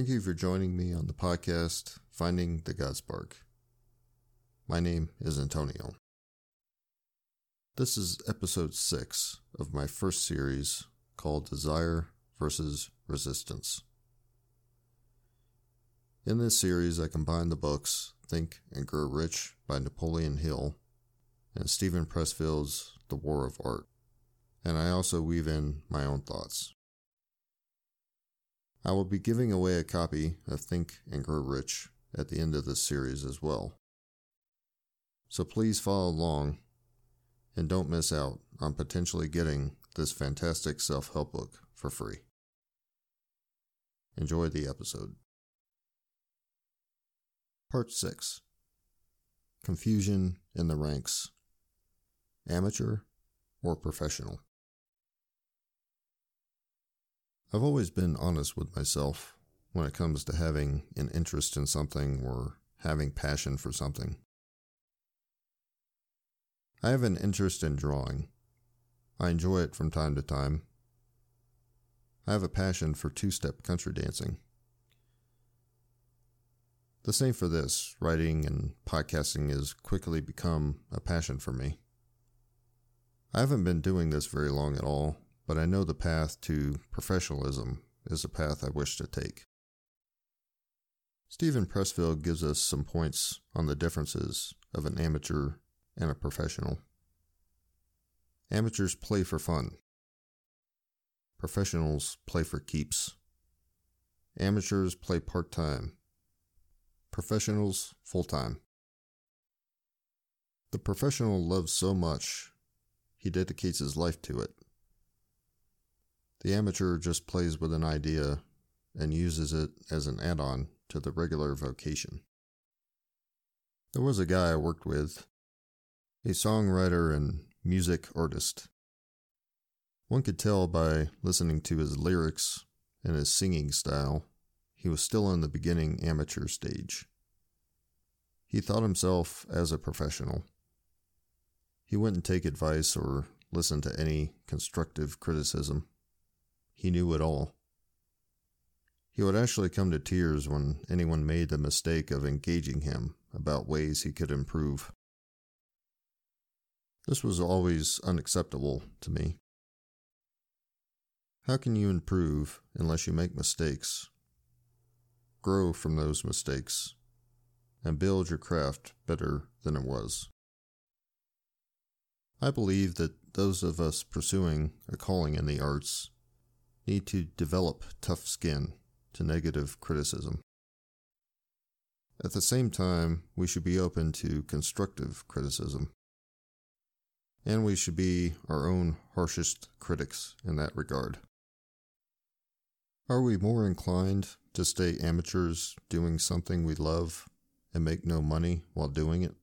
Thank you for joining me on the podcast, Finding the God Spark. My name is Antonio. This is episode six of my first series called Desire versus Resistance. In this series, I combine the books Think and Grow Rich by Napoleon Hill and Steven Pressfield's The War of Art, and I also weave in my own thoughts. I will be giving away a copy of Think and Grow Rich at the end of this series as well. So please follow along and don't miss out on potentially getting this fantastic self help book for free. Enjoy the episode. Part 6 Confusion in the Ranks Amateur or Professional. I've always been honest with myself when it comes to having an interest in something or having passion for something. I have an interest in drawing. I enjoy it from time to time. I have a passion for two step country dancing. The same for this. Writing and podcasting has quickly become a passion for me. I haven't been doing this very long at all, but I know the path to professionalism is a path I wish to take. Steven Pressfield gives us some points on the differences of an amateur and a professional. Amateurs play for fun. Professionals play for keeps. Amateurs play part time. Professionals full time. The professional loves so much, he dedicates his life to it. The amateur just plays with an idea and uses it as an add on to the regular vocation. There was a guy I worked with, a songwriter and music artist. One could tell by listening to his lyrics and his singing style, he was still in the beginning amateur stage. He thought himself as a professional. He wouldn't take advice or listen to any constructive criticism. He knew it all. He would actually come to tears when anyone made the mistake of engaging him about ways he could improve. This was always unacceptable to me. How can you improve unless you make mistakes? Grow from those mistakes and build your craft better than it was. I believe that those of us pursuing a calling in the arts need to develop tough skin to negative criticism. At the same time, we should be open to constructive criticism. And we should be our own harshest critics in that regard. Are we more inclined to stay amateurs doing something we love and make no money while doing it?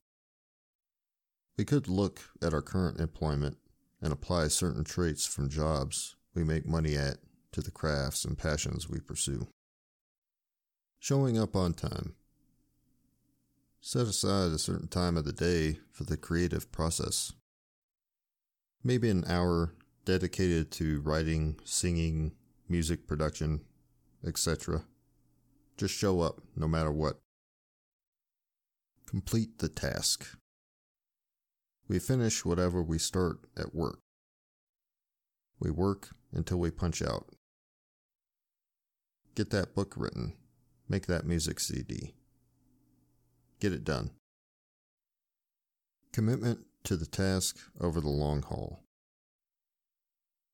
We could look at our current employment and apply certain traits from jobs we make money at to the crafts and passions we pursue. Showing up on time. Set aside a certain time of the day for the creative process. Maybe an hour dedicated to writing, singing, music production, etc. Just show up no matter what. Complete the task. We finish whatever we start at work. We work until we punch out. Get that book written. Make that music CD. Get it done. Commitment to the task over the long haul.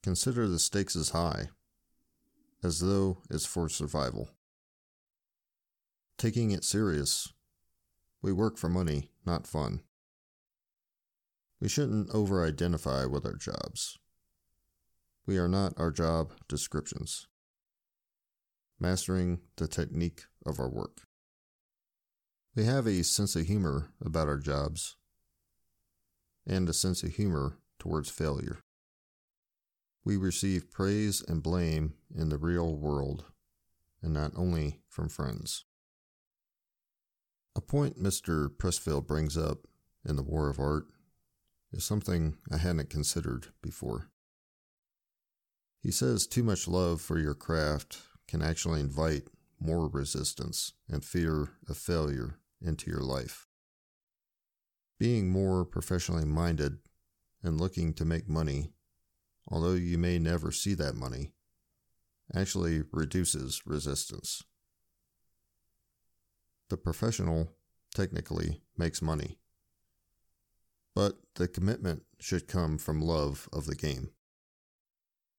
Consider the stakes as high, as though it's for survival. Taking it serious. We work for money, not fun. We shouldn't over identify with our jobs. We are not our job descriptions mastering the technique of our work. We have a sense of humor about our jobs and a sense of humor towards failure. We receive praise and blame in the real world and not only from friends. A point Mr. Pressfield brings up in The War of Art is something I hadn't considered before. He says too much love for your craft can actually invite more resistance and fear of failure into your life. Being more professionally minded and looking to make money, although you may never see that money, actually reduces resistance. The professional technically makes money, but the commitment should come from love of the game.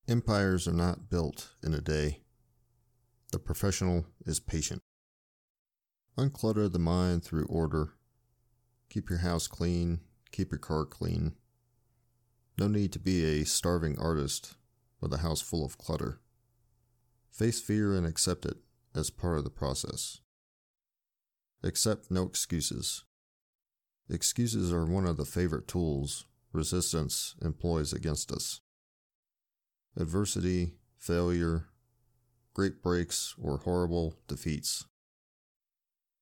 Empires are not built in a day. The professional is patient. Unclutter the mind through order. Keep your house clean. Keep your car clean. No need to be a starving artist with a house full of clutter. Face fear and accept it as part of the process. Accept no excuses. Excuses are one of the favorite tools resistance employs against us. Adversity, failure, great breaks, or horrible defeats.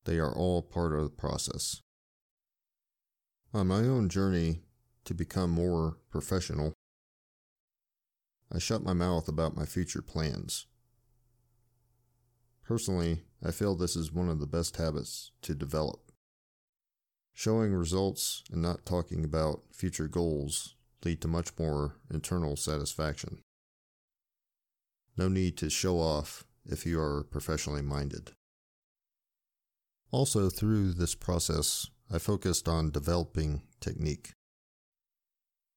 They are all part of the process. On my own journey to become more professional, I shut my mouth about my future plans. Personally, I feel this is one of the best habits to develop. Showing results and not talking about future goals lead to much more internal satisfaction. No need to show off if you are professionally minded. Also, through this process, I focused on developing technique.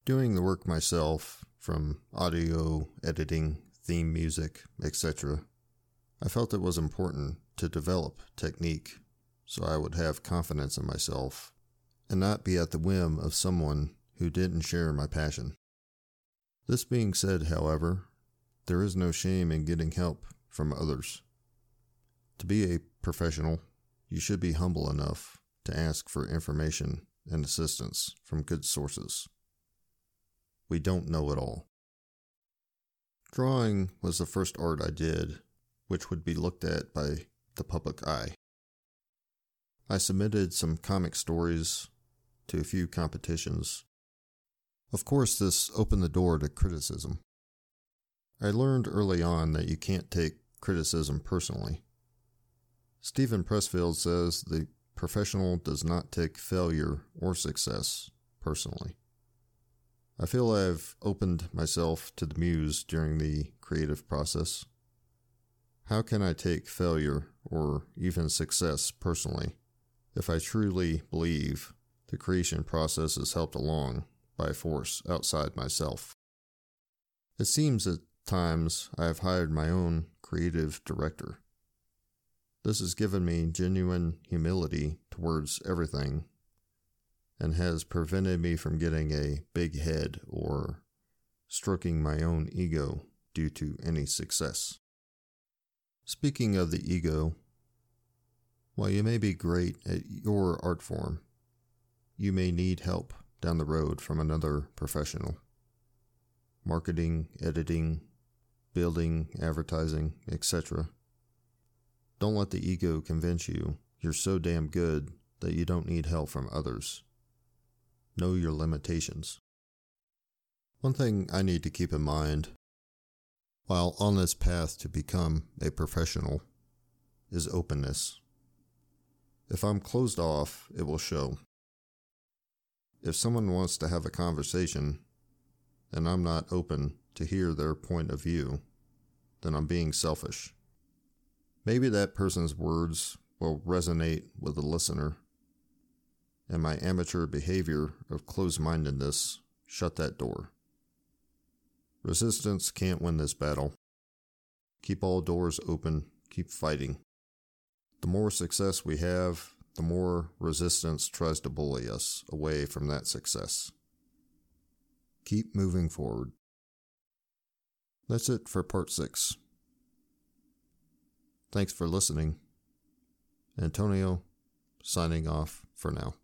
Doing the work myself, from audio, editing, theme music, etc., I felt it was important to develop technique so I would have confidence in myself and not be at the whim of someone who didn't share my passion. This being said, however, there is no shame in getting help from others. To be a professional, you should be humble enough to ask for information and assistance from good sources. We don't know it all. Drawing was the first art I did, which would be looked at by the public eye. I submitted some comic stories to a few competitions. Of course, this opened the door to criticism. I learned early on that you can't take criticism personally. Steven Pressfield says the professional does not take failure or success personally. I feel I've opened myself to the muse during the creative process. How can I take failure or even success personally if I truly believe the creation process is helped along by force outside myself? It seems that times I have hired my own creative director. This has given me genuine humility towards everything and has prevented me from getting a big head or stroking my own ego due to any success. Speaking of the ego, while you may be great at your art form, you may need help down the road from another professional. Marketing, editing, building, advertising, etc. Don't let the ego convince you you're so damn good that you don't need help from others. Know your limitations. One thing I need to keep in mind while on this path to become a professional is openness. If I'm closed off, it will show. If someone wants to have a conversation and I'm not open to hear their point of view, then I'm being selfish. Maybe that person's words will resonate with the listener, and my amateur behavior of closed mindedness shut that door. Resistance can't win this battle. Keep all doors open, keep fighting. The more success we have, the more resistance tries to bully us away from that success. Keep moving forward. That's it for part six. Thanks for listening. Antonio, signing off for now.